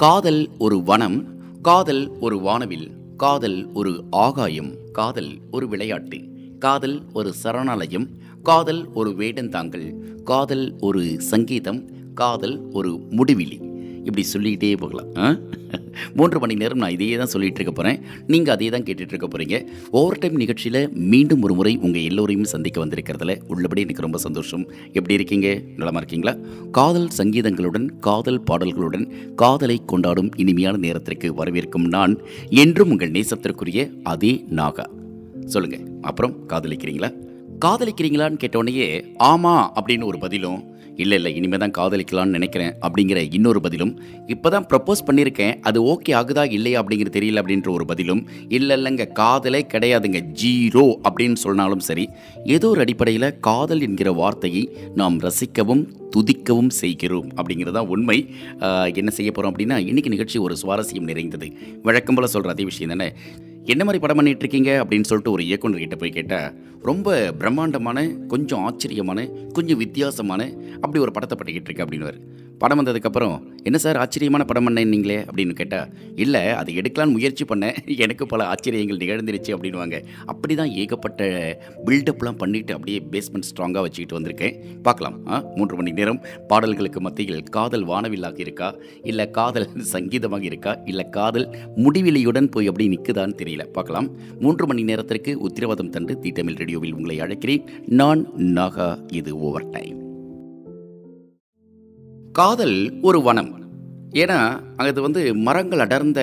காதல் ஒரு வனம் காதல் ஒரு வானவில் காதல் ஒரு ஆகாயம் காதல் ஒரு விளையாட்டு காதல் ஒரு சரணாலயம் காதல் ஒரு வேடந்தாங்கல் காதல் ஒரு சங்கீதம் காதல் ஒரு முடிவிலி இப்படி சொல்லிக்கிட்டே போகலாம் ஆ? மூன்று மணி நேரம் நான் இதையே தான் சொல்லிட்டு இருக்க போகிறேன் நீங்கள் அதே தான் கேட்டுட்டு இருக்க போகிறீங்க ஓவர் டைம் நிகழ்ச்சியில் மீண்டும் ஒரு முறை உங்கள் எல்லோரையும் சந்திக்க வந்திருக்கிறதுல உள்ளபடி எனக்கு ரொம்ப சந்தோஷம். எப்படி இருக்கீங்க? நலமாக இருக்கீங்களா? காதல் சங்கீதங்களுடன் காதல் பாடல்களுடன் காதலை கொண்டாடும் இனிமையான நேரத்திற்கு வரவேற்கும் நான் என்றும் உங்கள் நேசத்திற்குரிய அதே நாகா. சொல்லுங்கள் அப்புறம் காதலிக்கிறீங்களா? காதலிக்கிறீங்களான்னு கேட்டோடனேயே ஆமா அப்படின்னு ஒரு பதிலும் இல்லை இல்லை இனிமே தான் காதலிக்கலாம்னு நினைக்கிறேன் அப்படிங்கிற இன்னொரு பதிலும் இப்போ தான் ப்ரப்போஸ் பண்ணியிருக்கேன் அது ஓகே ஆகுதா இல்லையா அப்படிங்கிறது தெரியல அப்படின்ற ஒரு பதிலும் இல்லை இல்லைங்க காதலே கிடையாதுங்க ஜீரோ அப்படின்னு சொன்னாலும் சரி ஏதோ ஒரு அடிப்படையில் காதல் என்கிற வார்த்தையை நாம் ரசிக்கவும் துதிக்கவும் செய்கிறோம் அப்படிங்கிறது தான் உண்மை. என்ன செய்ய போகிறோம் அப்படின்னா இன்றைக்கி நிகழ்ச்சி ஒரு சுவாரஸ்யம் நிறைந்தது. வழக்கம் போல் சொல்கிற அதே விஷயம் தானே? என்ன மாதிரி படம் பண்ணிட்டு இருக்கீங்க அப்படின்னு சொல்லிட்டு ஒரு இயக்குனர்கிட்ட போய் கேட்டால் ரொம்ப பிரம்மாண்டமான கொஞ்சம் ஆச்சரியமான கொஞ்சம் வித்தியாசமான அப்படி ஒரு படத்தை பண்ணிக்கிட்டு இருக்கேன் அப்படின்னு படம் வந்ததுக்கப்புறம் என்ன சார் ஆச்சரியமான படம் பண்ணீங்களே அப்படின்னு கேட்டால் இல்லை அது எடுக்கலான்னு முயற்சி பண்ணேன். எனக்கு பல ஆச்சரியங்கள் நிகழ்ந்துருச்சு அப்படின்வாங்க அப்படி தான் ஏகப்பட்ட பில்டப்லாம் பண்ணிவிட்டு அப்படியே பேஸ்மெண்ட் ஸ்ட்ராங்காக வச்சுக்கிட்டு வந்திருக்கேன். பார்க்கலாம். ஆ மூன்று மணி நேரம் பாடல்களுக்கு மத்தியில் காதல் வானவில்லாக இருக்கா? இல்லை காதல் சங்கீதமாக இருக்கா? இல்லை காதல் முடிவிலையுடன் போய் அப்படி நிற்குதான்னு தெரியல. பார்க்கலாம். மூன்று மணி நேரத்திற்கு உத்திரவாதம் தந்து தி தமிழ் ரேடியோவில் உங்களை அழைக்கிறேன். நான் நாகா இது ஓவர் டைம். காதல் ஒரு வனம். ஏன்னா அது வந்து மரங்கள் அடர்ந்த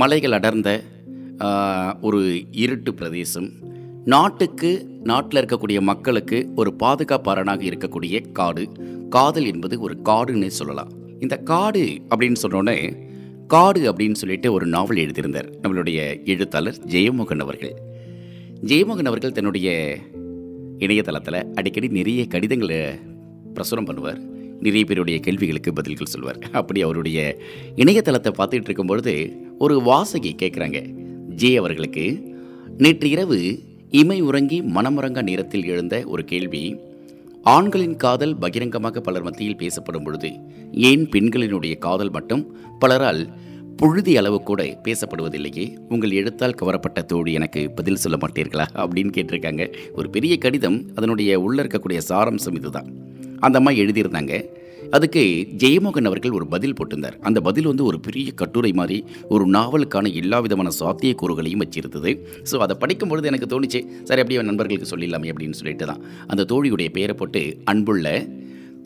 மலைகள் அடர்ந்த ஒரு இருட்டு பிரதேசம். நாட்டுக்கு நாட்டில் இருக்கக்கூடிய மக்களுக்கு ஒரு பாதுகாப்பாரனாக இருக்கக்கூடிய காடு. காதல் என்பது ஒரு காடுன்னு சொல்லலாம். இந்த காடு அப்படின்னு சொன்னோடனே காடு அப்படின்னு சொல்லிட்டு ஒரு நாவல் எழுதியிருந்தார் நம்மளுடைய எழுத்தாளர் ஜெயமோகன் அவர்கள். ஜெயமோகன் அவர்கள் தன்னுடைய இணையதளத்தில் அடிக்கடி நிறைய கடிதங்களை பிரசுரம் பண்ணுவார். நிறைய பேருடைய கேள்விகளுக்கு பதில்கள் சொல்வார். அப்படி அவருடைய இணையதளத்தை பார்த்துட்டு இருக்கும்பொழுது ஒரு வாசகி கேட்குறாங்க. ஜே அவர்களுக்கு நேற்று இரவு இமை உறங்கி மனமுறங்க நேரத்தில் எழுந்த ஒரு கேள்வி ஆண்களின் காதல் பகிரங்கமாக பலர் மத்தியில் பேசப்படும் பொழுது ஏன் பெண்களினுடைய காதல் மட்டும் பலரால் புழுதி அளவு கூட பேசப்படுவதில்லையே? உங்கள் எழுத்தால் கவரப்பட்ட தோழி எனக்கு பதில் சொல்ல மாட்டீர்களா? அப்படின்னு கேட்டிருக்காங்க. ஒரு பெரிய கடிதம் அதனுடைய உள்ளே இருக்கக்கூடிய சாரம்சம் இதுதான். அந்த அம்மா எழுதியிருந்தாங்க. அதுக்கு ஜெயமோகன் அவர்கள் ஒரு பதில் போட்டிருந்தார். அந்த பதில் வந்து ஒரு பெரிய கட்டுரை மாதிரி ஒரு நாவலுக்கான எல்லா விதமான சாத்தியக்கூறுகளையும் வச்சிருந்தது. ஸோ அதை படிக்கும் பொழுது எனக்கு தோணுச்சு சரி அப்படியே நண்பர்களுக்கு சொல்லிடலாமே அப்படின்னு சொல்லிட்டு தான். அந்த தோழியுடைய பெயரை போட்டு அன்புள்ள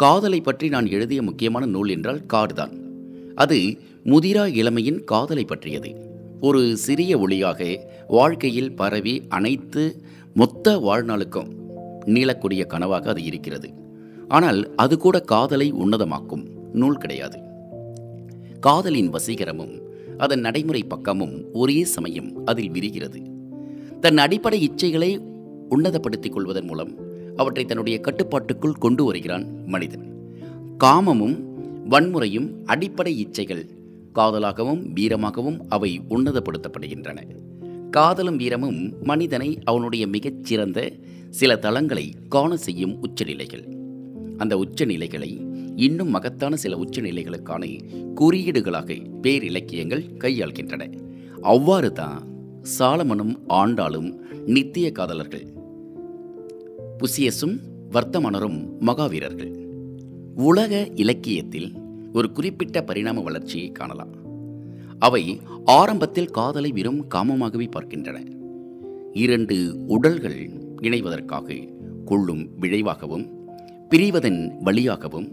காதலை பற்றி நான் எழுதிய முக்கியமான நூல் என்றால் காடுதான் அது முதிரா இளமையின் காதலை பற்றியது. ஒரு சிறிய ஒளியாக வாழ்க்கையில் பரவி அனைத்து மொத்த வாழ்நாளுக்கும் நீளக்கூடிய கனவாக அது இருக்கிறது. ஆனால் அது கூட காதலை உன்னதமாக்கும். நூல் கிடையாது. காதலின் வசீகரமும் அதன் நடைமுறை பக்கமும் ஒரே சமயம் அதில் விரிகிறது. தன் அடிப்படை இச்சைகளை உன்னதப்படுத்திக் கொள்வதன் மூலம் அவற்றை தன்னுடைய கட்டுப்பாட்டுக்குள் கொண்டு வருகிறான் மனிதன். காமமும் வன்முறையும் அடிப்படை இச்சைகள் காதலாகவும் வீரமாகவும் அவை உன்னதப்படுத்தப்படுகின்றன. காதலும் வீரமும் மனிதனை அவனுடைய மிகச்சிறந்த சில தளங்களை காண செய்யும் உச்சநிலைகள். அந்த உச்சநிலைகளை இன்னும் மகத்தான சில உச்சநிலைகளுக்கான குறியீடுகளாக பேரிலக்கியங்கள் கையாள்கின்றன. அவ்வாறு தான் சாலமனும் ஆண்டாளும் நித்திய காதலர்கள் புசியஸும் வர்த்தமானரும் மகாவீரர்கள் உலக இலக்கியத்தில் ஒரு குறிப்பிட்ட பரிணாம வளர்ச்சியை காணலாம். அவை ஆரம்பத்தில் காதலை வெறும் காமமாகவே பார்க்கின்றன. இரண்டு உடல்கள் இணைவதற்காக கொள்ளும் விளைவாகவும் பிரிவதன் வழியாகவும்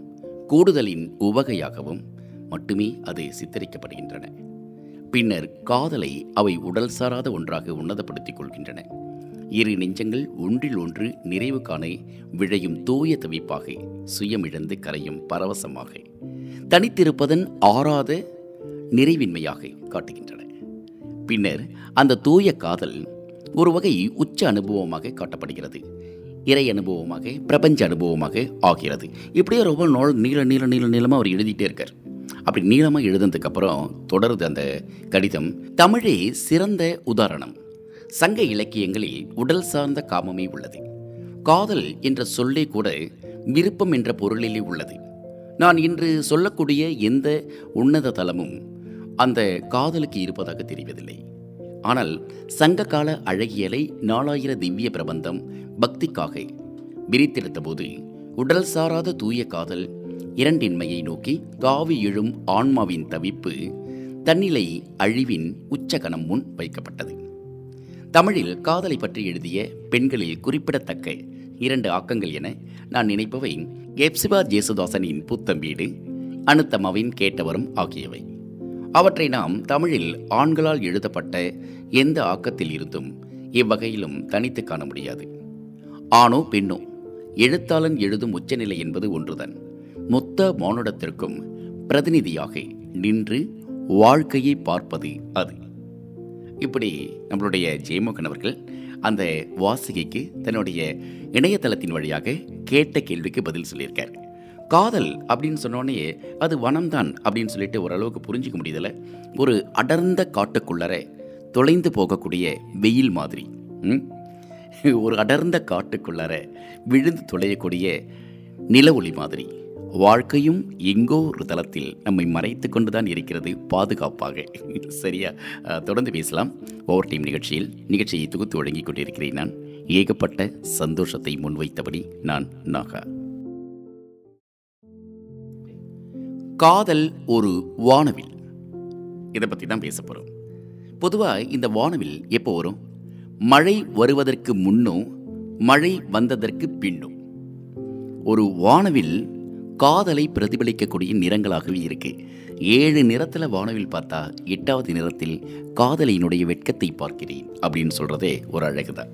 கூடுதலின் உவகையாகவும் மட்டுமே அது சித்தரிக்கப்படுகின்றன. பின்னர் காதலை அவை உடல் சாராத ஒன்றாக உன்னதப்படுத்திக் கொள்கின்றன. இரு நெஞ்சங்கள் ஒன்றில் ஒன்று நிறைவு காண விழையும் தூய தவிப்பாக சுயமிழந்து கரையும் பரவசமாக தனித்திருப்பதன் ஆறாத நிறைவின்மையாக காட்டுகின்றன. பின்னர் அந்த தூய காதல் ஒரு வகை உச்ச அனுபவமாக காட்டப்படுகிறது. இறை அனுபவமாக பிரபஞ்ச அனுபவமாக ஆகிறது. இப்படியே ரொம்ப நாள் நீள நீள நீள நீளமாக அவர் எழுதிட்டே இருக்கார். அப்படி நீளமாக எழுதுனதுக்கப்புறம் தொடருது அந்த கடிதம் தமிழே சிறந்த உதாரணம். சங்க இலக்கியங்களில் உடல் சார்ந்த காமமே உள்ளது. காதல் என்ற சொல்லே கூட விருப்பம் என்ற பொருளிலே உள்ளது. நான் இன்று சொல்லக்கூடிய எந்த உன்னத தலமும் அந்த காதலுக்கு இருப்பதாக தெரிவதில்லை. ஆனால் சங்ககால அழகியலை நாலாயிர திவ்ய பிரபந்தம் பக்திக்காக விரித்தெடுத்தபோது உடல் சாராத தூய காதல் இரண்டின்மையை நோக்கி தாவி எழும் ஆன்மாவின் தவிப்பு தன்னிலை அழிவின் உச்சகணம் முன் வைக்கப்பட்டது. தமிழில் காதலை பற்றி எழுதிய பெண்களில் குறிப்பிடத்தக்க இரண்டு ஆக்கங்கள் என நான் நினைப்பவை எப்சிபா ஜேசுதாசனின் புத்தம் வீடு அனுத்தமாவின் கேட்டவரும் ஆகியவை. அவற்றை நாம் தமிழில் ஆண்களால் எழுதப்பட்ட எந்த ஆக்கத்தில் இருந்தும் இவ்வகையிலும் தனித்து காண முடியாது. ஆணோ பெண்ணோ எழுத்தாளன் எழுதும் உச்சநிலை என்பது ஒன்றுதான். மொத்த மானுடத்திற்கும் பிரதிநிதியாக நின்று வாழ்க்கையை பார்ப்பது அது. இப்படி நம்மளுடைய ஜெயமோகன் அவர்கள் அந்த வாசிகைக்கு தன்னுடைய இணையதளத்தின் வழியாக கேட்ட கேள்விக்கு பதில் சொல்லியிருக்கார். காதல் அப்படின்னு சொன்னோடனே அது வனம்தான் அப்படின்னு சொல்லிட்டு ஓரளவுக்கு புரிஞ்சிக்க முடியுதில்ல ஒரு அடர்ந்த காட்டுக்குள்ளர தொலைந்து போகக்கூடிய வெயில் மாதிரி. ம்? ஒரு அடர்ந்த காட்டுக்குள்ளார விழுந்து தொலையக்கூடிய நில ஒளி மாதிரி. வாழ்க்கையும் எங்கோ ஒரு தளத்தில் நம்மை மறைத்து கொண்டு தான் இருக்கிறது பாதுகாப்பாக. சரியா? தொடர்ந்து பேசலாம். ஓவர் டைம் நிகழ்ச்சியில் நிகழ்ச்சியை தொகுத்து வழங்கிக் கொண்டிருக்கிறேன் நான். ஏகப்பட்ட சந்தோஷத்தை முன்வைத்தபடி நான் நாகா. காதல் ஒரு வானவில். இதை பற்றி தான் பேச போகிறோம் பொதுவாக இந்த வானவில் எப்போ வரும்? மழை வருவதற்கு முன்னும் மழை வந்ததற்கு பின்னும் ஒரு வானவில் காதலை பிரதிபலிக்கக்கூடிய நிறங்களாகவே இருக்கு. ஏழு நிறத்தில் வானவில் பார்த்தா எட்டாவது நிறத்தில் காதலியினுடைய வெட்கத்தை பார்க்கிறேன் அப்படின்னு சொல்கிறதே ஒரு அழகு தான்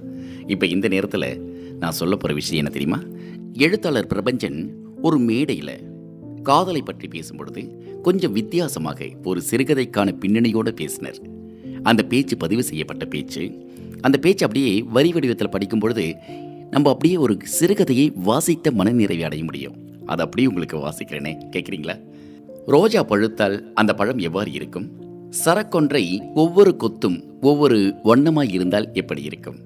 இப்போ இந்த நேரத்தில் நான் சொல்ல போகிற விஷயம் என்ன தெரியுமா? எழுத்தாளர் பிரபஞ்சன் ஒரு மேடையில் காதலை பற்றி பேசும்பொழுது கொஞ்சம் வித்தியாசமாக ஒரு சிறுகதைக்கான பின்னணியோடு பேசினர். அந்த பேச்சு பதிவு செய்யப்பட்ட பேச்சு அந்த பேச்சு அப்படியே வரி வடிவத்தில் படிக்கும் பொழுது நம்ம அப்படியே ஒரு சிறுகதையை வாசித்த மனநிறைவை அடைய முடியும். அதை அப்படியே உங்களுக்கு வாசிக்கிறேனே. கேட்குறீங்களா ரோஜா பழுத்தால் அந்த பழம் எவ்வாறு இருக்கும்? சரக்கொன்றை ஒவ்வொரு கொத்தும் ஒவ்வொரு வண்ணமாய் இருந்தால் எப்படி இருக்கும்?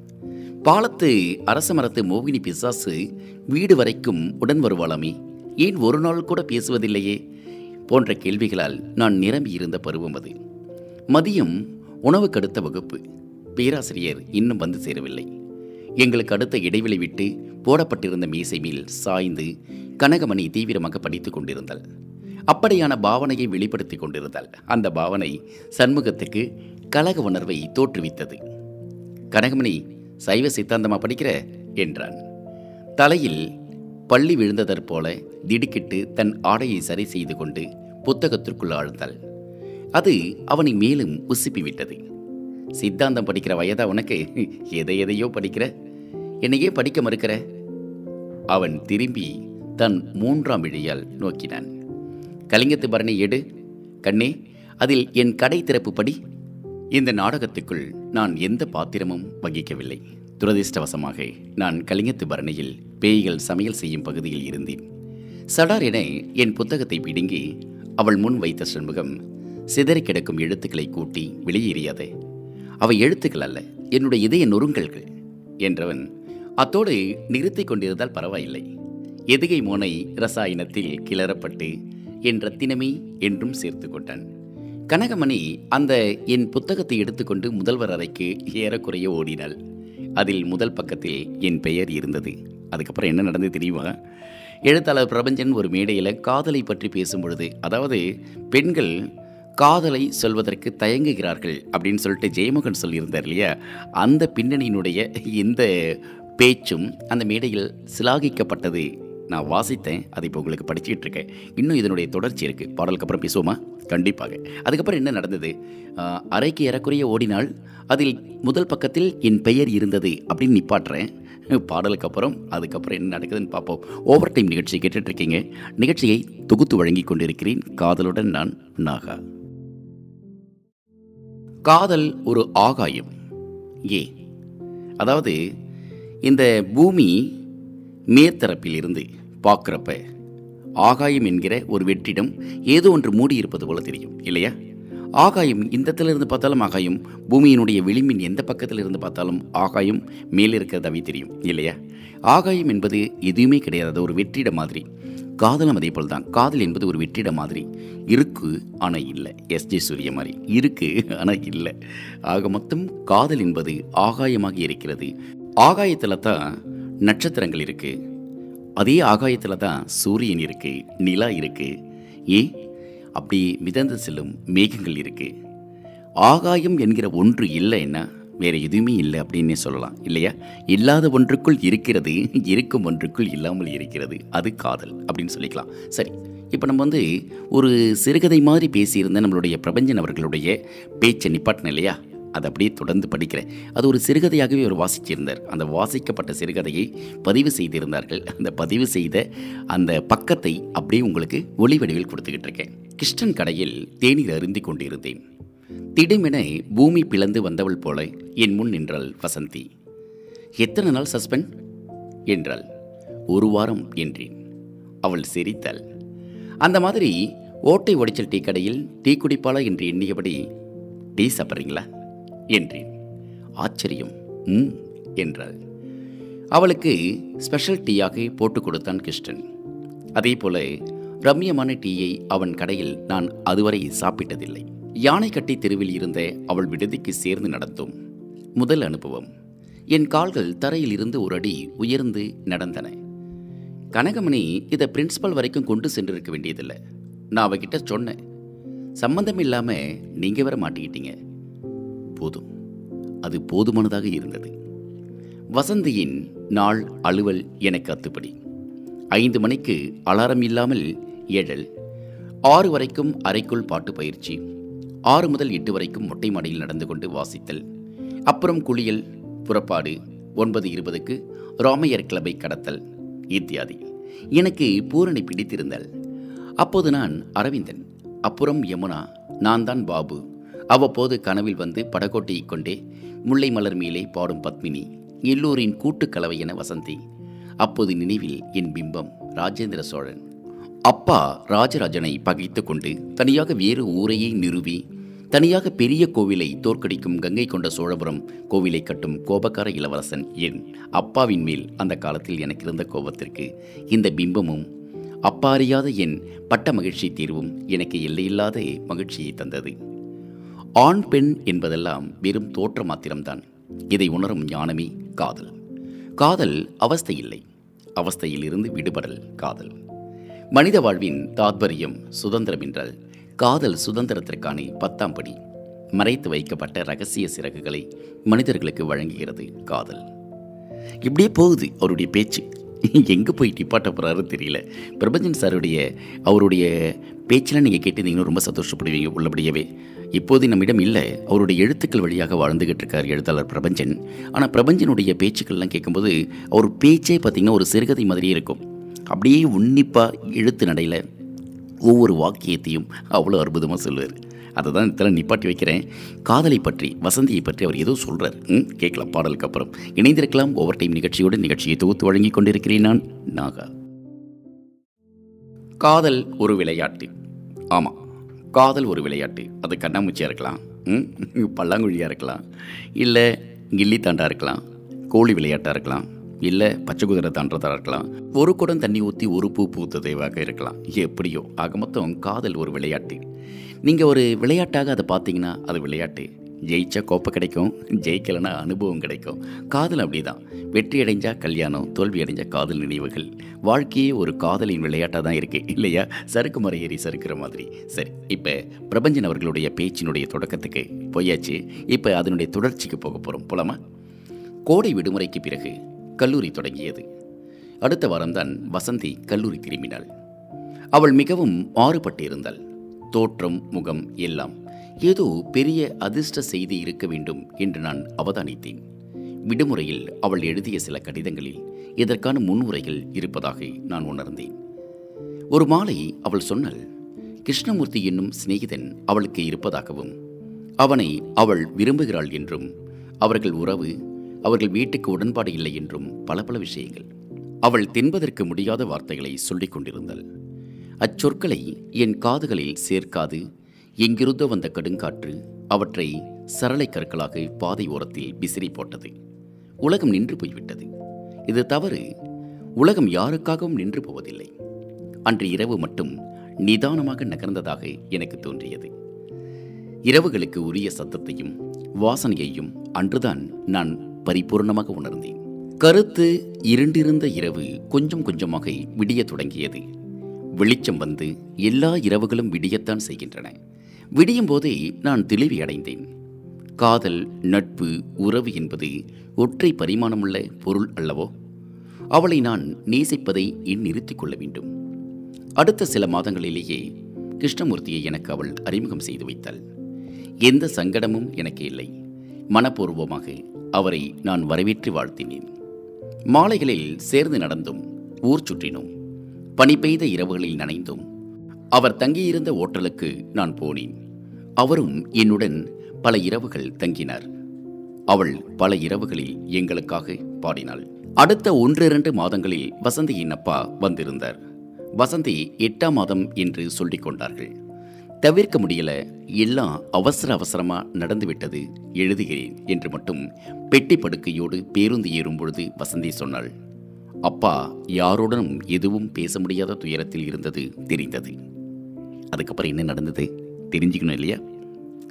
பாலத்து அரச மரத்து மோகினி பிசாசு வீடு வரைக்கும் உடன் வருவாளாமே? ஏன் ஒரு நாள் கூட பேசுவதில்லையே? போன்ற கேள்விகளால் நான் நிரம்பி இருந்த பருவம் அது. மதியம் உணவுக்கடுத்த வகுப்பு. பேராசிரியர் இன்னும் வந்து சேரவில்லை. எங்களுக்கு அடுத்த இடைவெளி விட்டு போடப்பட்டிருந்த மீசை மேல் சாய்ந்து கனகமணி தீவிரமாக படித்துக் கொண்டிருந்தாள். அப்படியான பாவனையை வெளிப்படுத்திக் கொண்டிருந்தாள். அந்த பாவனை சண்முகத்துக்கு கலக உணர்வை தோற்றுவித்தது. கனகமணி சைவ சித்தாந்தமா படிக்கிற? என்றான். தலையில் பள்ளி விழுந்ததற் போல திடுக்கிட்டு தன் ஆடையை சரி செய்து கொண்டு புத்தகத்திற்குள் ஆழ்ந்தாள். அது அவனை மேலும் உசுப்பிவிட்டது சித்தாந்தம் படிக்கிற வயதா உனக்கு? எதை எதையோ படிக்கிற? என்னையே படிக்க மறுக்கிற? அவன் திரும்பி தன் மூன்றாம் விழியால் நோக்கினான். கலிங்கத்து பரணி எடு. கண்ணே அதில் என் கடை திறப்பு படி. இந்த நாடகத்துக்குள் நான் எந்த பாத்திரமும் வகிக்கவில்லை. துரதிர்ஷ்டவசமாக நான் கலிங்கத்து பரணியில் பேய்கள் சமையல் செய்யும் பகுதியில் இருந்தேன். சடார் என என் புத்தகத்தை பிடுங்கி அவள் முன் வைத்த சண்முகம் சிதறி கிடக்கும் எழுத்துக்களை கூட்டி வெளியேறியதே. அவை எழுத்துக்கள் அல்ல என்னுடைய இதய நொறுங்கல்கள் என்றவன் அத்தோடு நிறுத்திக் கொண்டிருந்தால் பரவாயில்லை. எதுகை மோனை ரசாயனத்தில் கிளறப்பட்டு என் ரத்தினமே என்றும் சேர்த்து கொண்டான். கனகமணி அந்த என் புத்தகத்தை எடுத்துக்கொண்டு முதல்வர் அறைக்கு ஏறக்குறைய ஓடினாள். அதில் முதல் பக்கத்தில் என் பெயர் இருந்தது. அதுக்கப்புறம் என்ன நடந்தது தெரியுமா? எழுத்தாளர் பிரபஞ்சன் ஒரு மேடையில் காதலை பற்றி பேசும் பொழுது அதாவது பெண்கள் காதலை சொல்வதற்கு தயங்குகிறார்கள் அப்படின்னு சொல்லிட்டு ஜெயமோகன் சொல்லியிருந்தார் இல்லையா? அந்த பின்னணியினுடைய இந்த பேச்சும் அந்த மேடையில் சிலாகிக்கப்பட்டது. நான் வாசித்தேன் அதை இப்போ உங்களுக்கு படிச்சுட்டு இருக்கேன். இன்னும் இதனுடைய தொடர்ச்சி இருக்குது பாடலுக்கு அப்புறம் பேசுவோமா? கண்டிப்பாக. அதுக்கப்புறம் என்ன நடந்தது? அறைக்கு ஏறக்குறைய ஓடினால் அதில் முதல் பக்கத்தில் என் பெயர் இருந்தது அப்படின்னு நிப்பாட்டுறேன். பாடலுக்கு அப்புறம் அதுக்கப்புறம் என்ன நடக்குதுன்னு பார்ப்போம். ஓவர் டைம் நிகழ்ச்சி கேட்டுட்ருக்கீங்க நிகழ்ச்சியை தொகுத்து வழங்கி கொண்டிருக்கிறேன் காதலுடன் நான் நாகா. காதல் ஒரு ஆகாயம். ஏ. அதாவது இந்த பூமி மேற்தரப்பில் இருந்து பார்க்குறப்ப ஆகாயம் என்கிற ஒரு வெற்றிடம் ஏதோ ஒன்று மூடி இருப்பது போல தெரியும் இல்லையா? ஆகாயம் இந்த இருந்து பார்த்தாலும் ஆகாயம் பூமியினுடைய விளிம்பின் எந்த பக்கத்தில் இருந்து பார்த்தாலும் ஆகாயம் மேலே இருக்கிறதாவே தெரியும் இல்லையா? ஆகாயம் என்பது எதுவுமே கிடையாது ஒரு வெற்றிடம் மாதிரி. காதலும் அதே போல் தான். காதல் என்பது ஒரு வெற்றிட மாதிரி. இருக்கு ஆனால் இல்லை. எஸ்ஜே சூரிய மாதிரி. இருக்கு ஆனால் இல்லை. ஆக மொத்தம் காதல் என்பது ஆகாயமாக இருக்கிறது. ஆகாயத்தில் தான் நட்சத்திரங்கள் இருக்கு. அதே ஆகாயத்தில் தான் சூரியன் இருக்கு நிலா இருக்கு. ஏ அப்படி மிதந்து செல்லும் மேகங்கள் இருக்கு. ஆகாயம் என்கிற ஒன்று இல்லைன்னா வேறு எதுவுமே இல்லை அப்படின்னே சொல்லலாம் இல்லையா? இல்லாத ஒன்றுக்குள் இருக்கிறது இருக்கும் ஒன்றுக்குள் இல்லாமல் இருக்கிறது அது காதல் அப்படின்னு சொல்லிக்கலாம். சரி இப்போ நம்ம வந்து ஒரு சிறுகதை மாதிரி பேசியிருந்த நம்மளுடைய பிரபஞ்சன் அவர்களுடைய பேச்சை நிப்பாட்டின இல்லையா? அதை அப்படியே தொடர்ந்து படிக்கிறேன். அது ஒரு சிறுகதையாகவே அவர் வாசிச்சிருந்தார். அந்த வாசிக்கப்பட்ட சிறுகதையை பதிவு செய்திருந்தார்கள். அந்த பதிவு செய்த அந்த பக்கத்தை அப்படியே உங்களுக்கு ஒளி வடிவில் கொடுத்துக்கிட்டு இருக்கேன். கிருஷ்ணன் கடையில் தேநீர் அருந்தி கொண்டிருந்தேன். திடுமென பூமி பிளந்து வந்தவள் போல என் முன் நின்றாள் வசந்தி. எத்தனை நாள் சஸ்பெண்ட்? என்றாள். ஒரு வாரம் என்றேன். அவள் சிரித்தாள். அந்த மாதிரி ஓட்டை உடைச்சல் டீ கடையில் டீ குடிப்பாளா என்று எண்ணியபடி டீ சாப்பிட்றீங்களா? என்றேன். ஆச்சரியம். ம் என்றாள். அவளுக்கு ஸ்பெஷல் டீயாக போட்டு கொடுத்தான் கிருஷ்ணன். அதே போல ரம்யமான டீயை அவன் கடையில் நான் அதுவரை சாப்பிட்டதில்லை. யானைக்கட்டி தெருவில் இருந்த அவள் விடுதிக்கு சேர்ந்து நடந்தோம் முதல் அனுபவம் என் கால்கள் தரையில் இருந்து ஒரு அடி உயர்ந்து நடந்தன. கனகமணி இதை பிரின்ஸிபல் வரைக்கும் கொண்டு சென்றிருக்க வேண்டியதில்லை. நான் அவகிட்ட சொன்னேன் சம்பந்தம் இல்லாமல் நீங்கள் வர மாட்டிக்கிட்டீங்க. போதும் அது போதுமானதாக இருந்தது. வசந்தியின் நாள் அலுவல் எனக்கு அத்துப்படி. ஐந்து மணிக்கு அலாரம் இல்லாமல் ஏழல் ஆறு வரைக்கும் அறைக்குள் பாட்டு பயிற்சி ஆறு முதல் எட்டு வரைக்கும் மொட்டை மாடியில் நடந்து கொண்டு வாசித்தல். அப்புறம் குளியல் புறப்பாடு ஒன்பது இருபதுக்கு ராமையர் கிளப்பை கடத்தல் இத்தியாதி. எனக்கு பூரணி பிடித்திருந்தாள் அப்போது நான் அரவிந்தன் அப்புறம் யமுனா நான் தான் பாபு. அவ்வப்போது கனவில் வந்து படகோட்டிக் கொண்டே முல்லை மலர் மேலே பாடும் பத்மினி எல்லோரின் கூட்டுக்கலவை என வசந்தி. அப்போது நினைவில் என் பிம்பம் ராஜேந்திர சோழன். அப்பா ராஜராஜனை பகைத்து கொண்டு தனியாக வேறு ஊரையை நிறுவி தனியாக பெரிய கோவிலை தோற்கடிக்கும் கங்கை கொண்ட சோழபுரம் கோவிலை கட்டும் கோபக்கார இளவரசன் என் அப்பாவின் மேல் அந்த காலத்தில் எனக்கு இருந்த கோபத்திற்கு இந்த பிம்பமும் அப்பா அறியாத என் பட்ட மகிழ்ச்சி தீர்வும் எனக்கு எல்லையில்லாத மகிழ்ச்சியை தந்தது. ஆண் பெண் என்பதெல்லாம் வெறும் தோற்ற மாத்திரம்தான். இதை உணரும் ஞானமே காதல். காதல் அவஸ்தை இல்லை. அவஸ்தையிலிருந்து விடுபடல் காதல். மனித வாழ்வின் தாத்பரியம் சுதந்திரம் என்றால் காதல் சுதந்திரத்திற்கான பத்தாம் படி. மறைத்து வைக்கப்பட்ட ரகசிய சிறகுகளை மனிதர்களுக்கு வழங்குகிறது காதல். இப்படியே போகுது அவருடைய பேச்சு. எங்கே போய் டிப்பாட்ட போகிறாரு தெரியல. பிரபஞ்சன் சாருடைய அவருடைய பேச்செல்லாம் நீங்கள் கேட்டிருந்தீங்கன்னா ரொம்ப சந்தோஷப்படுவீங்க உள்ளபடியவே. இப்போது நம்மிடம் இல்லை அவருடைய எழுத்துக்கள் வழியாக வாழ்ந்துகிட்டு இருக்கார் எழுத்தாளர் பிரபஞ்சன். ஆனால் பிரபஞ்சனுடைய பேச்சுக்கள்லாம் கேட்கும்போது அவர் பேச்சே பார்த்திங்கன்னா ஒரு சிறுகதை மாதிரியே இருக்கும். அப்படியே உன்னிப்பாக எழுத்து நடையில் ஒவ்வொரு வாக்கியத்தையும் அவ்வளோ அற்புதமாக சொல்லுவார். அதை தான் இத்தனை நிப்பாட்டி வைக்கிறேன். காதலை பற்றி வசந்தியை பற்றி அவர் ஏதோ சொல்கிறார் ம் கேட்கலாம் பாடலுக்கு அப்புறம். இணைந்திருக்கலாம் ஓவர் டைம் நிகழ்ச்சியோடு நிகழ்ச்சியை தொகுத்து வழங்கி கொண்டிருக்கிறேன் நான் நாகா. காதல் ஒரு விளையாட்டு. ஆமாம் காதல் ஒரு விளையாட்டு. அது கண்ணாமூச்சியாக இருக்கலாம். ம் பல்லாங்குழியாக இருக்கலாம். இல்லை கில்லி தாண்டா இருக்கலாம். கோழி விளையாட்டாக இருக்கலாம். இல்லை பச்சை குதிரை தாண்டதாக இருக்கலாம். ஒரு குடம் தண்ணி ஊற்றி ஒரு பூ பூத்ததேவாக இருக்கலாம். எப்படியோ ஆக மொத்தம் காதல் ஒரு விளையாட்டு. நீங்கள் ஒரு விளையாட்டாக அதை பார்த்தீங்கன்னா அது விளையாட்டு. ஜெயிச்சா கோப்பை கிடைக்கும் ஜெயிக்கலைன்னா அனுபவம் கிடைக்கும். காதல் அப்படிதான். வெற்றி அடைஞ்சா கல்யாணம் தோல்வி அடைஞ்சா காதல் நினைவுகள். வாழ்க்கையே ஒரு காதலின் விளையாட்டாக தான் இருக்குது இல்லையா? சறுக்கு முறை ஏறி சறுக்கிற மாதிரி. சரி இப்போ பிரபஞ்சன் அவர்களுடைய பேச்சினுடைய தொடக்கத்துக்கு போயாச்சு. இப்போ அதனுடைய தொடர்ச்சிக்கு போக போகிறோம் போலாமா? கோடை விடுமுறைக்கு பிறகு கல்லூரி தொடங்கியது. அடுத்த வாரம்தான் வசந்தி கல்லூரி திரும்பினாள். அவள் மிகவும் மாறுபட்டு இருந்தாள் தோற்றம் முகம் எல்லாம் ஏதோ பெரிய அதிர்ஷ்ட செய்தி இருக்க வேண்டும் என்று நான் அவதானித்தேன். விடுமுறையில் அவள் எழுதிய சில கடிதங்களில் இதற்கான முன்னுரைகள் இருப்பதாக நான் உணர்ந்தேன். ஒரு மாலை அவள் சொன்னாள் கிருஷ்ணமூர்த்தி என்னும் சிநேகிதன் அவளுக்கு இருப்பதாகவும் அவனை அவள் விரும்புகிறாள் என்றும் அவர்கள் உறவு அவர்கள் வீட்டுக்கு உடன்பாடு இல்லை என்றும் பல பல விஷயங்கள். அவள் தின்பதற்கு முடியாத வார்த்தைகளை சொல்லிக் கொண்டிருந்தாள். அச்சொற்களை என் காதுகளில் சேர்க்காது எங்கிருந்தோ வந்த கடுங்காற்று அவற்றை சரளை கற்களாக பாதை ஓரத்தில் விசிறி போட்டது. உலகம் நின்று போய்விட்டது. இது தவறு. உலகம் யாருக்காகவும் நின்று போவதில்லை. அன்று இரவு மட்டும் நிதானமாக நகர்ந்ததாக எனக்கு தோன்றியது. இரவுகளுக்கு உரிய சத்தத்தையும் வாசனையையும் அன்றுதான் நான் பரிபூர்ணமாக உணர்ந்தேன். கருத்து இருண்டிருந்த இரவு கொஞ்சம் கொஞ்சமாக விடிய தொடங்கியது. வெளிச்சம் வந்து எல்லா இரவுகளும் விடியத்தான் செய்கின்றன. விடியும் போதே நான் தெளிவி அடைந்தேன். காதல் நட்பு உறவு என்பது ஒற்றை பரிமாணமுள்ள பொருள் அல்லவோ? அவளை நான் நேசிப்பதை என் நிறுத்திக் கொள்ள வேண்டும். அடுத்த சில மாதங்களிலேயே கிருஷ்ணமூர்த்தியை எனக்கு அவள் அறிமுகம் செய்து வைத்தாள். எந்த சங்கடமும் எனக்கு இல்லை. மனப்பூர்வமாக அவரை நான் வரவேற்று வாழ்த்தினேன். மாலைகளில் சேர்ந்து நடந்தும் ஊர் சுற்றினோம் பனி பெய்த இரவுகளில் நனைந்தோம் அவர் தங்கியிருந்த ஓட்டலுக்கு நான் போனேன். அவரும் என்னுடன் பல இரவுகள் தங்கினார். அவள் பல இரவுகளில் எங்களுக்காக பாடினாள். அடுத்த ஒன்றிரண்டு மாதங்களில் வசந்தியின் அப்பா வந்திருந்தார். வசந்தி எட்டாம் மாதம் என்று சொல்லிக் கொண்டார்கள். தவிர்க்க முடியல. எல்லாம் அவசர அவசரமா நடந்துவிட்டது எழுதுகிறேன் என்று மட்டும் பெட்டி படுக்கையோடு பேருந்து ஏறும் பொழுது வசந்தி சொன்னாள். அப்பா யாருடனும் எதுவும் பேச முடியாத துயரத்தில் இருந்தது தெரிந்தது. அதுக்கப்புறம் என்ன நடந்தது? தெரிஞ்சுக்கணும் இல்லையா?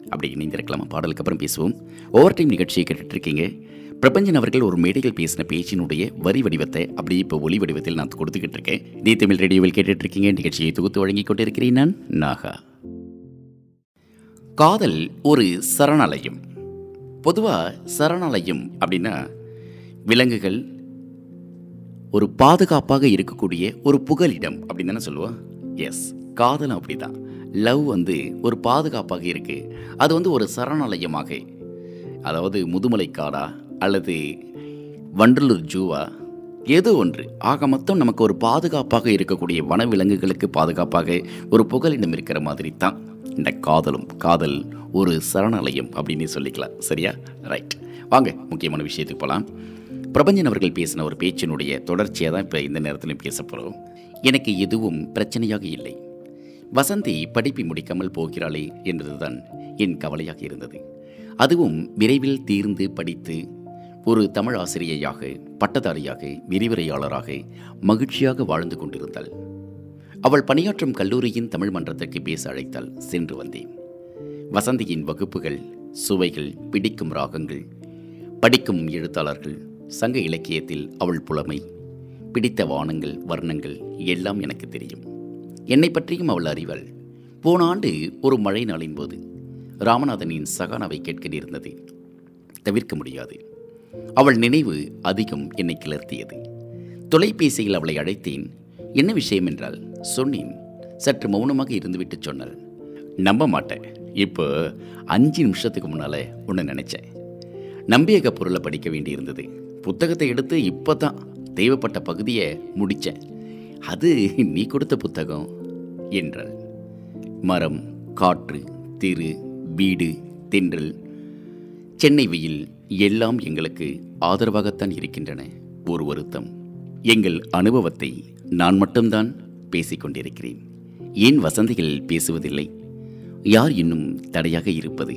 அப்படி இணைந்திருக்கலாமா. பாடலுக்கு அப்புறம் பேசுவோம். ஓவர் டைம் நிகழ்ச்சியை கேட்டுட்ருக்கீங்க. பிரபஞ்சன் அவர்கள் ஒரு மேடையில் பேசின பேச்சினுடைய வரி வடிவத்தை அப்படியே இப்போ ஒலி வடிவத்தில் நான் கொடுத்துக்கிட்டு இருக்கேன். தி தமிழ் ரேடியோவில் கேட்டுட்ருக்கீங்க. நிகழ்ச்சியை தொகுத்து வழங்கி கொண்டிருக்கிறேன் நான் நாகா. காதல் ஒரு சரணாலயம். பொதுவாக சரணாலயம் அப்படின்னா விலங்குகள் ஒரு பாதுகாப்பாக இருக்கக்கூடிய ஒரு புகலிடம் அப்படின்னு தானே சொல்லுவோம்? எஸ் காதலும் அப்படிதான். லவ் வந்து ஒரு பாதுகாப்பாக இருக்குது அது வந்து ஒரு சரணாலயமாக. அதாவது முதுமலை காடா அல்லது வண்டலூர் ஜூவா ஏதோ ஒன்று. ஆக மொத்தம் நமக்கு ஒரு பாதுகாப்பாக இருக்கக்கூடிய வனவிலங்குகளுக்கு பாதுகாப்பாக ஒரு புகலிடம் இருக்கிற மாதிரி தான் இந்த காதலும் காதல் ஒரு சரணாலயம் அப்படின்னு சொல்லிக்கலாம். சரியா? ரைட் வாங்க முக்கியமான விஷயத்துக்கு போகலாம் பிரபஞ்சன் அவர்கள் பேசின ஒரு பேச்சினுடைய தொடர்ச்சியாக தான் இப்போ இந்த நேரத்திலும் பேச போகிறோம் எனக்கு எதுவும் பிரச்சனையாக இல்லை. வசந்தி படிப்பை முடிக்காமல் போகிறாளே என்பதுதான் என் கவலையாக இருந்தது. அதுவும் விரைவில் தீர்ந்து படித்து ஒரு தமிழ் ஆசிரியையாக பட்டதாரியாக விரிவுரையாளராக மகிழ்ச்சியாக வாழ்ந்து கொண்டிருந்தாள். அவள் பணியாற்றும் கல்லூரியின் தமிழ் மன்றத்திற்கு பேச அழைத்தால் சென்று வந்தேன். வசந்தியின் வகுப்புகள் சுவைகள் பிடிக்கும் ராகங்கள் படிக்கும் எழுத்தாளர்கள் சங்க இலக்கியத்தில் அவள் புலமை பிடித்த வானங்கள் வர்ணங்கள் எல்லாம் எனக்கு தெரியும். என்னை பற்றியும் அவள் அறிவாள். போன ஆண்டு ஒரு மழை நாளின் போது ராமநாதனின் சகானாவை கேட்க நேர்ந்தது. தவிர்க்க முடியாது. அவள் நினைவு அதிகம் என்னை கிளர்த்தியது. தொலைபேசியில் அவளை அழைத்தேன். என்ன விஷயம் என்றால் சொன்னேன். சற்று மௌனமாக இருந்துவிட்டு சொன்னாள் நம்ப மாட்டேன். இப்போ அஞ்சு நிமிஷத்துக்கு முன்னால் உன்னை நினச்சேன். நம்பியக பொருளை படிக்க வேண்டியிருந்தது. புத்தகத்தை எடுத்து இப்போ தான் தேவைப்பட்ட பகுதியை முடித்தேன் அது நீ கொடுத்த புத்தகம் என்றாள். மரம் காற்று திரு வீடு தென்றல் சென்னை வெயில் எல்லாம் எங்களுக்கு ஆதரவாகத்தான் இருக்கின்றன. ஒரு வருத்தம். எங்கள் அனுபவத்தை நான் மட்டும்தான் பேசிக்கொண்டிருக்கிறேன். ஏன் வசந்திகள் பேசுவதில்லை? யார் இன்னும் தடையாக இருப்பது?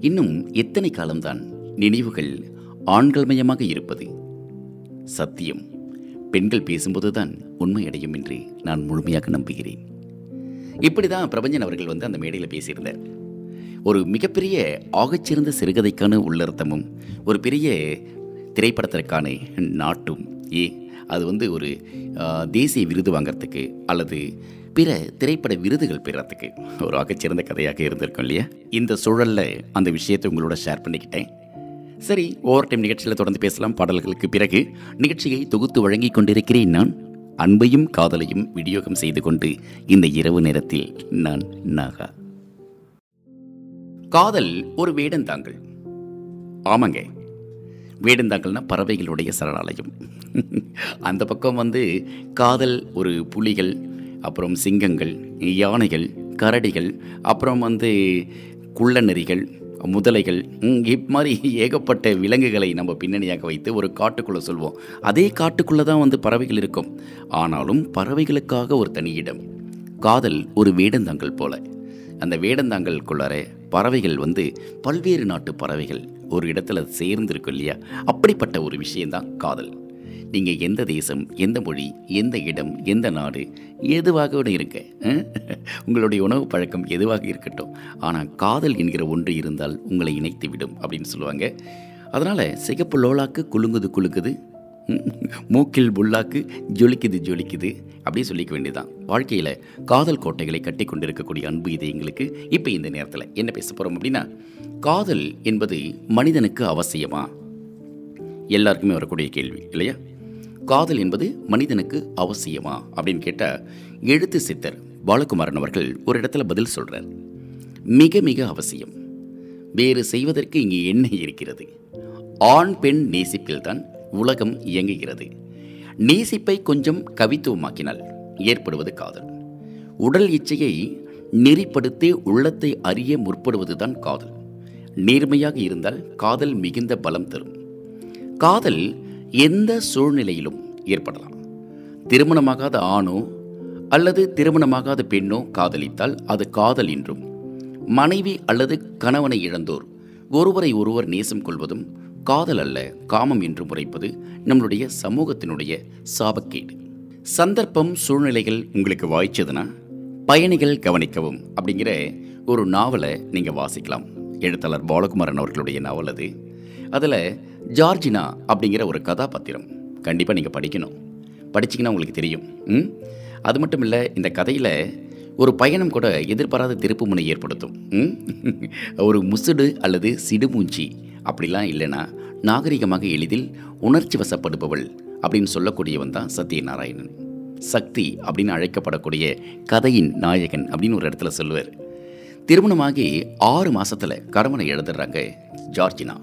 இன்னும் எத்தனை காலம்தான் நினைவுகள் ஆண்கள்மயமாக இருப்பது? சத்தியம் பெண்கள் பேசும்போதுதான் உண்மையடையும் என்று நான் முழுமையாக நம்புகிறேன். இப்படி தான் பிரபஞ்சன் அவர்கள் வந்து அந்த மேடையில் பேசியிருந்தார். ஒரு மிகப்பெரிய ஆகச்சிறந்த சிறுகதைக்கான உள்ளர்த்தமும் ஒரு பெரிய திரைப்படத்திற்கான நாட்டும் ஏ அது வந்து ஒரு தேசிய விருது வாங்குறதுக்கு அல்லது பிற திரைப்பட விருதுகள் பெறத்துக்கு ஒரு ஆகச்சிறந்த கதையாக இருந்திருக்கும் இல்லையா? இந்த சூழலில் அந்த விஷயத்தை உங்களோட ஷேர் பண்ணிக்கிட்டேன். சரி ஓவர் டைம் நிகழ்ச்சியில் தொடர்ந்து பேசலாம். பாடல்களுக்கு பிறகு நிகழ்ச்சியை தொகுத்து வழங்கிக் கொண்டிருக்கிறேன் நான். அன்பையும் காதலையும் விநியோகம் செய்து கொண்டு இந்த இரவு நேரத்தில் நான் நாகா. காதல் ஒரு வேடந்தாங்கள் ஆமாங்க வேடந்தாங்கல்னா பறவைகளுடைய சரணாலயம். அந்த பக்கம் வந்து காதல் ஒரு புலிகள் அப்புறம் சிங்கங்கள் யானைகள் கரடிகள் அப்புறம் வந்து குள்ளநெறிகள் முதலைகள் ம், இப் மாதிரி ஏகப்பட்ட விலங்குகளை நம்ம பின்னணியாக வைத்து ஒரு காட்டுக்குள்ளே சொல்வோம். அதே காட்டுக்குள்ளே தான் வந்து பறவைகள் இருக்கும். ஆனாலும் பறவைகளுக்காக ஒரு தனி இடம். காதல் ஒரு வேடந்தாங்கல் போல. அந்த வேடந்தாங்கலுக்குள்ளார பறவைகள் வந்து பல்வேறு நாட்டு பறவைகள் ஒரு இடத்துல சேர்ந்துருக்கும் இல்லையா? அப்படிப்பட்ட ஒரு விஷயந்தான் காதல். நீங்கள் எந்த தேசம் எந்த மொழி எந்த இடம் எந்த நாடு எதுவாக கூட இருக்க உங்களுடைய உணவு பழக்கம் எதுவாக இருக்கட்டும். ஆனால் காதல் என்கிற ஒன்று இருந்தால் உங்களை இணைத்து விடும் அப்படின்னு சொல்லுவாங்க. அதனால் சிகப்பு லோலாக்கு குலுங்குது குலுங்குது. மூக்கில் புல்லாக்கு ஜொலிக்குது ஜொலிக்குது. அப்படியே சொல்லிக்க வேண்டியதுதான். வாழ்க்கையில் காதல் கோட்டைகளை கட்டி கொண்டிருக்கக்கூடிய அன்பு இதயங்களுக்கு இப்போ இந்த நேரத்தில் என்ன பேச போகிறோம் அப்படின்னா காதல் என்பது மனிதனுக்கு அவசியமா? எல்லாருக்குமே வரக்கூடிய கேள்வி இல்லையா? காதல் என்பது மனிதனுக்கு அவசியமா? அப்படின்னு கேட்டால் எழுத்து சித்தர் பாலகுமாரன் அவர்கள் ஒரு இடத்துல பதில் சொல்கிறார் மிக மிக அவசியம். வேறு செய்வதற்கு இங்கே என்ன இருக்கிறது. ஆண் பெண் நேசிப்பில்தான் உலகம் இயங்குகிறது. நேசிப்பை கொஞ்சம் கவித்துவமாக்கினால் ஏற்படுவது காதல். உடல் இச்சையை நெறிப்படுத்தி உள்ளத்தை அறிய முற்படுவதுதான் காதல். நேர்மையாக இருந்தால் காதல் மிகுந்த பலம் தரும். காதல் எந்த சூழ்நிலையிலும் ஏற்படலாம். திருமணமாகாத ஆணோ அல்லது திருமணமாகாத பெண்ணோ காதலித்தால் அது காதல் என்றும் மனைவி அல்லது கணவனை இழந்தோர் ஒருவரை ஒருவர் நேசம் கொள்வதும் காதல் அல்ல காமம் என்று முறைப்பது நம்மளுடைய சமூகத்தினுடைய சாபக்கேடு. சந்தர்ப்பம் சூழ்நிலைகள் உங்களுக்கு வாய்ச்சதுன்னா பயணிகள் கவனிக்கவும் அப்படிங்கிற ஒரு நாவலை நீங்கள் வாசிக்கலாம். எழுத்தாளர் பாலகுமாரன் அவர்களுடைய நாவல் அது. அதில் ஜார்ஜினா அப்படிங்கிற ஒரு கதாபாத்திரம். கண்டிப்பாக நீங்கள் படிக்கணும். படிச்சிங்கன்னா உங்களுக்கு தெரியும். ம்? அது மட்டும் இல்லை இந்த கதையில் ஒரு பயணம் கூட எதிர்பாராத திருப்புமுனை ஏற்படுத்தும். ம்? ஒரு முசுடு அல்லது சிடுமூஞ்சி அப்படிலாம் இல்லைன்னா நாகரிகமாக எளிதில் உணர்ச்சி வசப்படுபவள் அப்படின்னு சொல்லக்கூடியவன் தான் சத்யநாராயணன். சக்தி அப்படின்னு அழைக்கப்படக்கூடிய கதையின் நாயகன் அப்படின்னு ஒரு இடத்துல சொல்லுவார். திருமணமாகி ஆறு மாதத்தில் கணவனை எழுதுறாங்க ஜார்ஜினா.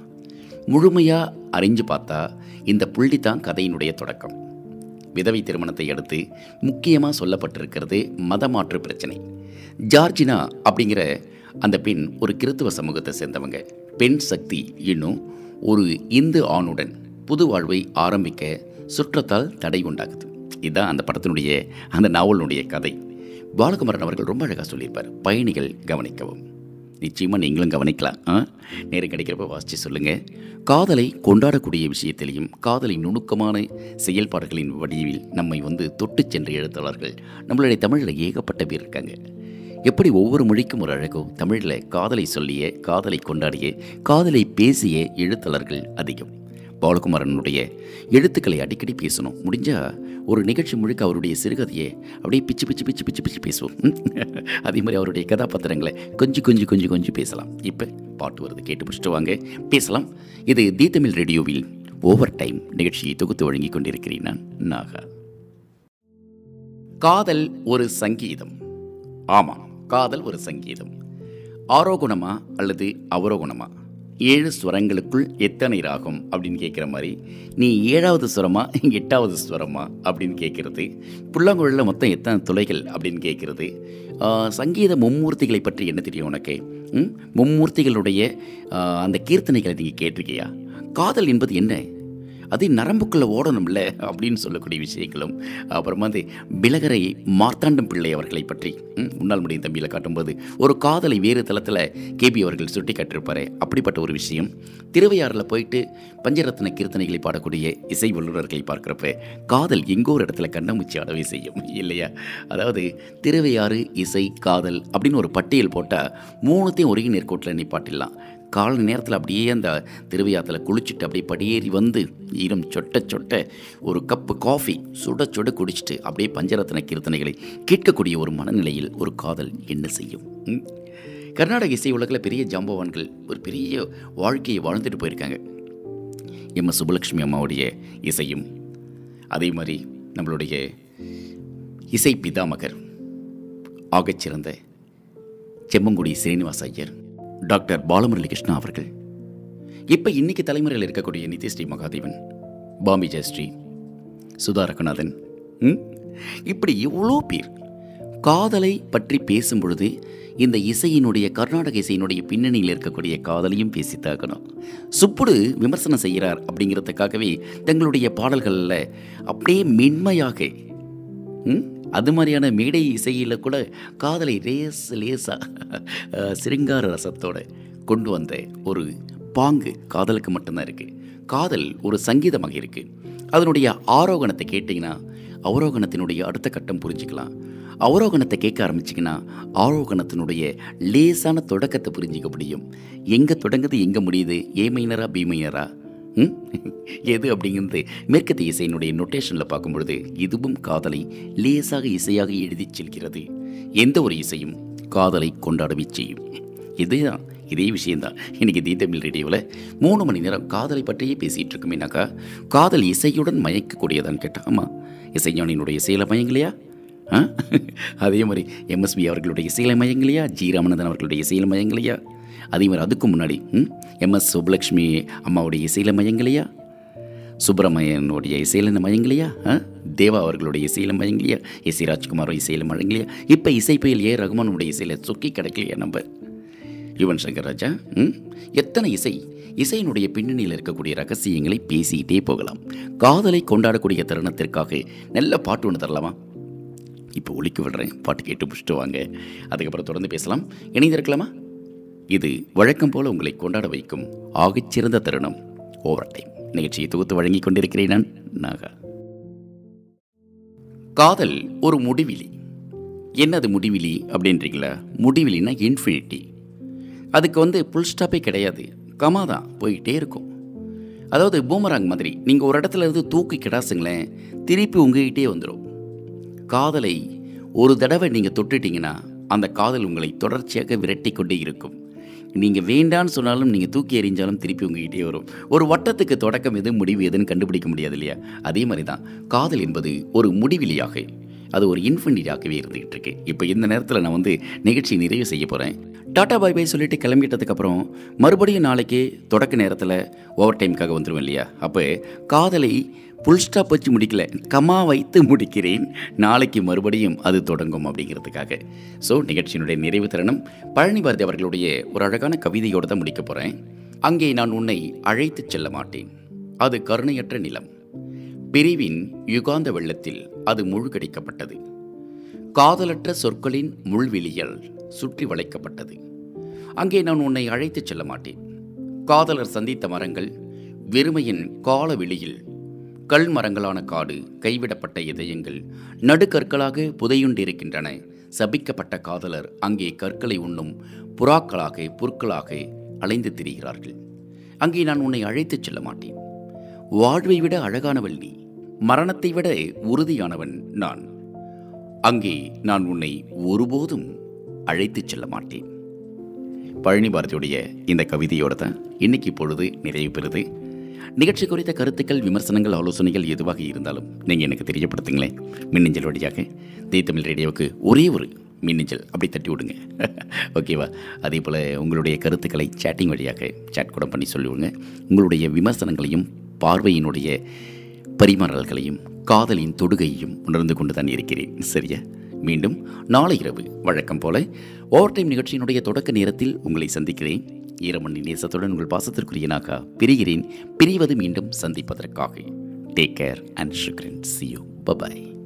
முழுமையாக அறிஞ்சு பார்த்தா இந்த புள்ளி தான் கதையினுடைய தொடக்கம். விதவை திருமணத்தை அடுத்து முக்கியமாக சொல்லப்பட்டிருக்கிறது மதமாற்று பிரச்சனை. ஜார்ஜினா அப்படிங்கிற அந்த பெண் ஒரு கிறித்துவ சமூகத்தை சேர்ந்தவங்க. பெண் சக்தி இன்னும் ஒரு இந்து ஆணுடன் புது வாழ்வை ஆரம்பிக்க சுற்றத்தால் தடை உண்டாகுது. இதுதான் அந்த படத்தினுடைய அந்த நாவலினுடைய கதை. பாலகுமாரன் அவர்கள் ரொம்ப அழகாக சொல்லியிருப்பார். பயணிகள் கவனிக்கவும். நிச்சயமாக நீங்களும் கவனிக்கலாம். ஆ? நேரம் கிடைக்கிறப்ப வாசித்து சொல்லுங்கள் காதலை கொண்டாடக்கூடிய விஷயத்திலையும் காதலை நுணுக்கமான செயல்பாடுகளின் வடிவில் நம்மை வந்து தொட்டுச் சென்ற எழுத்தாளர்கள். நம்மளுடைய தமிழில் ஏகப்பட்ட பேர் இருக்காங்க. எப்படி ஒவ்வொரு மொழிக்கும் ஒரு அழகோ? தமிழில் காதலை சொல்லிய காதலை கொண்டாடிய காதலை பேசிய எழுத்தாளர்கள் அதிகம். பாலகுமாரனுடைய எழுத்துக்களை அடிக்கடி பேசணும். முடிஞ்சால் ஒரு நிகழ்ச்சி முழுக்க அவருடைய சிறுகதையை அப்படியே பிச்சு பிச்சு பிச்சு பிச்சு பிச்சு பேசுவோம். அதே மாதிரி அவருடைய கதாபாத்திரங்களை கொஞ்சம் கொஞ்சம் கொஞ்சம் கொஞ்சம் பேசலாம். இப்போ பாட்டு வருது. கேட்டு முடிச்சுட்டு வாங்க. பேசலாம். இது தி தமிழ் ரேடியோவில் ஓவர் டைம் நிகழ்ச்சியை தொகுத்து வழங்கி கொண்டிருக்கிறேன் நான் நாகா. காதல் ஒரு சங்கீதம். ஆமாம். காதல் ஒரு சங்கீதம். ஆரோகுணமா அல்லது அவரோகுணமா? ஏழு ஸ்வரங்களுக்குள் எத்தனை ராகம்? அப்படின்னு கேட்குற மாதிரி நீ ஏழாவது ஸ்வரமா எட்டாவது ஸ்வரமா? அப்படின்னு கேட்குறது புல்லாங்குழலில் மொத்தம் எத்தனை துளைகள்? அப்படின்னு கேட்குறது சங்கீத மும்மூர்த்திகளை பற்றி என்ன தெரியும் உனக்கு? ம்? மும்மூர்த்திகளுடைய அந்த கீர்த்தனைகளை நீங்கள் கேட்டிருக்கியா? காதல் என்பது என்ன? அது நரம்புக்குள்ளே ஓடணும்ல அப்படின்னு சொல்லக்கூடிய விஷயங்களும் அப்புறமா வந்து பிலகரை மார்த்தாண்டம் பிள்ளை அவர்களை பற்றி முன்னாள் உன்னால் முடியும் தம்பியில் காட்டும்போது ஒரு காதலை வேறு தளத்தில் கேபி அவர்கள் சுட்டி காட்டியிருப்பார் அப்படிப்பட்ட ஒரு விஷயம். திருவையாறில் போயிட்டு பஞ்சரத்ன கீர்த்தனைகளை பாடக்கூடிய இசை வல்லுநர்களை பார்க்குறப்ப காதல் எங்கோ ஒரு இடத்துல கண்ணமூச்சி ஆடவே செய்யும் இல்லையா? அதாவது திருவையாறு இசை காதல் அப்படின்னு ஒரு பட்டியல் போட்டால் மூணுத்தையும் ஒரே நேர்கோட்டில் நிப்பாட்டிடலாம் காலை நேரத்தில் அப்படியே அந்த திருவையாத்தில் குளிச்சுட்டு அப்படியே படியேறி வந்து ஈரம் சொட்ட சொட்ட ஒரு கப்பு காஃபி சுட சுட குடிச்சிட்டு அப்படியே பஞ்சரத்ன கீர்த்தனைகளை கேட்கக்கூடிய ஒரு மனநிலையில் ஒரு காதல் என்ன செய்யும்? கர்நாடக இசை உலகில் பெரிய ஜாம்பவான்கள் ஒரு பெரிய வாழ்க்கையை வாழ்ந்துட்டு போயிருக்காங்க. எம். எஸ். சுப்புலட்சுமி அம்மாவுடைய இசையும் அதே மாதிரி நம்மளுடைய இசை பிதாமகர் ஆகச்சிறந்த செம்மங்குடி ஸ்ரீனிவாஸ் ஐயர் டாக்டர் பாலமுரளி கிருஷ்ணா அவர்கள் இப்போ இன்னைக்கு தலைமுறையில் இருக்கக்கூடிய நிதிஸ்ரீ மகாதேவன் பாம்பி ஜெயஸ்ரீ சுதா ரகுநாதன் ம்? இப்படி இவ்வளோ பேர் காதலை பற்றி பேசும் பொழுது இந்த இசையினுடைய கர்நாடக இசையினுடைய பின்னணியில் இருக்கக்கூடிய காதலையும் பேசித்தாக்கணும் சுப்புடு விமர்சனம் செய்கிறார் அப்படிங்கிறதுக்காகவே தங்களுடைய பாடல்களில் அப்படியே மென்மையாக ம்? அது மாதிரியான மேடை இசையில் கூட காதலை லேஸ் லேசாக சிருங்கார ரசத்தோடு கொண்டு வந்த ஒரு பாங்கு காதலுக்கு மட்டும்தான் இருக்குது காதல் ஒரு சங்கீதமாக இருக்குது அதனுடைய ஆரோகணத்தை கேட்டிங்கன்னா அவரோகணத்தினுடைய அடுத்த கட்டம் புரிஞ்சுக்கலாம். அவரோகணத்தை கேட்க ஆரம்பிச்சிங்கன்னா ஆரோகணத்தினுடைய லேசான தொடக்கத்தை புரிஞ்சிக்க முடியும். எங்கே தொடங்குது எங்கே முடியுது? ஏ மைனரா பி மைனரா எது அப்படிங்கிறது மேற்கத்திய இசையினுடைய நொட்டேஷனில் பார்க்கும்பொழுது இதுவும் காதலை லேசாக இசையாக எழுதிச் செல்கிறது. எந்த ஒரு இசையும் காதலை கொண்டாடவே செய்யும். இதுதான் இதே விஷயந்தான் இன்றைக்கி தி தமிழ் ரேடியோவில் மூணு மணி நேரம் காதலை பற்றியே பேசிகிட்டு இருக்குமேனாக்கா காதல் இசையுடன் மயக்கக்கூடியதான்னு கேட்டால் ஆமாம் இசைஞானியினுடைய இசையில் மயங்கலையா? ஆ? அதே மாதிரி எம்எஸ்பி அவர்களுடைய இசையில் மயங்கலையா? ஜி ராமநாதன் அவர்களுடைய இசையில் மயங்கலையா? அதே மாதிரி அதுக்கு முன்னாடி ம் எம்எஸ் சுப்புலக்ஷ்மி அம்மாவுடைய இசையில் மயங்கலையா சுப்பிரமணியனுடைய இசையில் மயங்கலையா ஆ? தேவா அவர்களுடைய இசையில் மயங்கலையா எஸ் சி இசையில இசையில் மயங்கலையா இப்போ இசைப்பையில் ஏ ரகுமானுடைய இசையில் சொக்கி கிடைக்கலையா நம்ம? யுவன் சங்கர் ராஜா ம் எத்தனை இசை? இசையினுடைய பின்னணியில் இருக்கக்கூடிய ரகசியங்களை பேசிக்கிட்டே போகலாம். காதலை கொண்டாடக்கூடிய தருணத்திற்காக நல்ல பாட்டு ஒன்று தரலாமா? இப்போ ஒழிக்க விடுறேன். பாட்டு கேட்டு முடிச்சுட்டு வாங்க. அதுக்கப்புறம் தொடர்ந்து பேசலாம். இணைந்திருக்கலாமா? இது வழக்கம் போல உங்களை கொண்டாட வைக்கும் ஆகச்சிறந்த தருணம். ஓவர் டைம் நிகழ்ச்சியை தொகுத்து வழங்கி கொண்டிருக்கிறேன் நான் நாகா. காதல் ஒரு முடிவிலி. என்னது முடிவிலி அப்படின்றீங்களா? முடிவிலினா இன்ஃபினிட்டி. அதுக்கு வந்து புல் ஸ்டாப்பே கிடையாது. கமா தான் போயிட்டே இருக்கும். அதாவது பூமராங் மாதிரி நீங்கள் ஒரு இடத்துல இருந்து தூக்கி கிடாசுங்களேன் திருப்பி உங்ககிட்டே வந்துடும் காதலை ஒரு தடவை நீங்கள் தொட்டுட்டீங்கன்னா அந்த காதல் உங்களை தொடர்ச்சியாக விரட்டி கொண்டே இருக்கும். நீங்கள் வேண்டான்னு சொன்னாலும் நீங்கள் தூக்கி எறிஞ்சாலும் திருப்பி உங்ககிட்டே வரும். ஒரு வட்டத்துக்கு தொடக்கம் எது முடிவு எதுன்னு கண்டுபிடிக்க முடியாது இல்லையா? அதே மாதிரி தான் காதல் என்பது ஒரு முடிவிலியாக அது ஒரு இன்ஃபினிட்டியாகவே இருந்துகிட்டு இருக்கு. இப்போ இந்த நேரத்தில் நான் வந்து நிகழ்ச்சி நிறைவு செய்ய போகிறேன் டாட்டா பாய் பாய் சொல்லிட்டு கிளம்பிட்டதுக்கப்புறம் மறுபடியும் நாளைக்கு தொடக்க நேரத்தில் ஓவர் டைமுக்காக வந்துடுவேன் இல்லையா? அப்போ காதலை புல் ஸ்டாப் வச்சு முடிக்கல. கமா வைத்து முடிக்கிறேன். நாளைக்கு மறுபடியும் அது தொடங்கும் அப்படிங்கிறதுக்காக. ஸோ நிகழ்ச்சியினுடைய நிறைவு தருணம் பழனி பாரதி அவர்களுடைய ஒரு அழகான கவிதையோடு தான் முடிக்க போகிறேன் அங்கே நான் உன்னை அழைத்துச் செல்ல மாட்டேன். அது கருணையற்ற நிலம். பிரிவின் யுகாந்த வெள்ளத்தில் அது முழுகடிக்கப்பட்டது. காதலற்ற சொற்களின் முள்விழியல் சுற்றி வளைக்கப்பட்டது. அங்கே நான் உன்னை அழைத்துச் செல்ல மாட்டேன். காதலர் சந்தித்த மரங்கள் வெறுமையின் கால வெளியில் கல் மரங்களான காடு கைவிடப்பட்ட இதயங்கள் நடுக்கற்களாக புதையுண்டிருக்கின்றன. சபிக்கப்பட்ட காதலர் அங்கே கற்களை உண்ணும் புறாக்களாக புற்களாக அலைந்து திரிகிறார்கள். அங்கே நான் உன்னை அழைத்துச் செல்ல மாட்டேன். வாழ்வை விட அழகானவள் நீ மரணத்தை விட உறுதியானவன் நான். அங்கே நான் உன்னை ஒருபோதும் அழைத்துச் செல்ல மாட்டேன். பழனி பாரதியுடைய இந்த கவிதையோட தான் இன்னைக்கு பொழுது நிறைவு பெறுது. நிகழ்ச்சி குறித்த கருத்துக்கள் விமர்சனங்கள் ஆலோசனைகள் எதுவாக இருந்தாலும் நீங்கள் எனக்கு தெரியப்படுத்துங்களேன் மின்னஞ்சல் வழியாக தே தமிழ் ரேடியோவுக்கு ஒரே ஒரு மின்னஞ்சல். அப்படி தட்டி விடுங்க ஓகேவா அதே போல் உங்களுடைய கருத்துக்களை சேட்டிங் வழியாக சேட் கூட பண்ணி சொல்லிவிடுங்க. உங்களுடைய விமர்சனங்களையும் பார்வையினுடைய பரிமாறல்களையும் காதலின் தொடுகையையும் உணர்ந்து கொண்டு தான் இருக்கிறேன். சரியா? மீண்டும் நாளை இரவு வழக்கம் போல ஓவர் டைம் நிகழ்ச்சியினுடைய தொடக்க நேரத்தில் உங்களை சந்திக்கிறேன். ஈரமணி நேசத்துடன் உங்கள் பாசத்திற்குரிய நாக்கா பிரிகிறேன். பிரிவது மீண்டும் சந்திப்பதற்காக. டேக் கேர் அண்ட் ஷுக்ரன் சி யூ பபாய்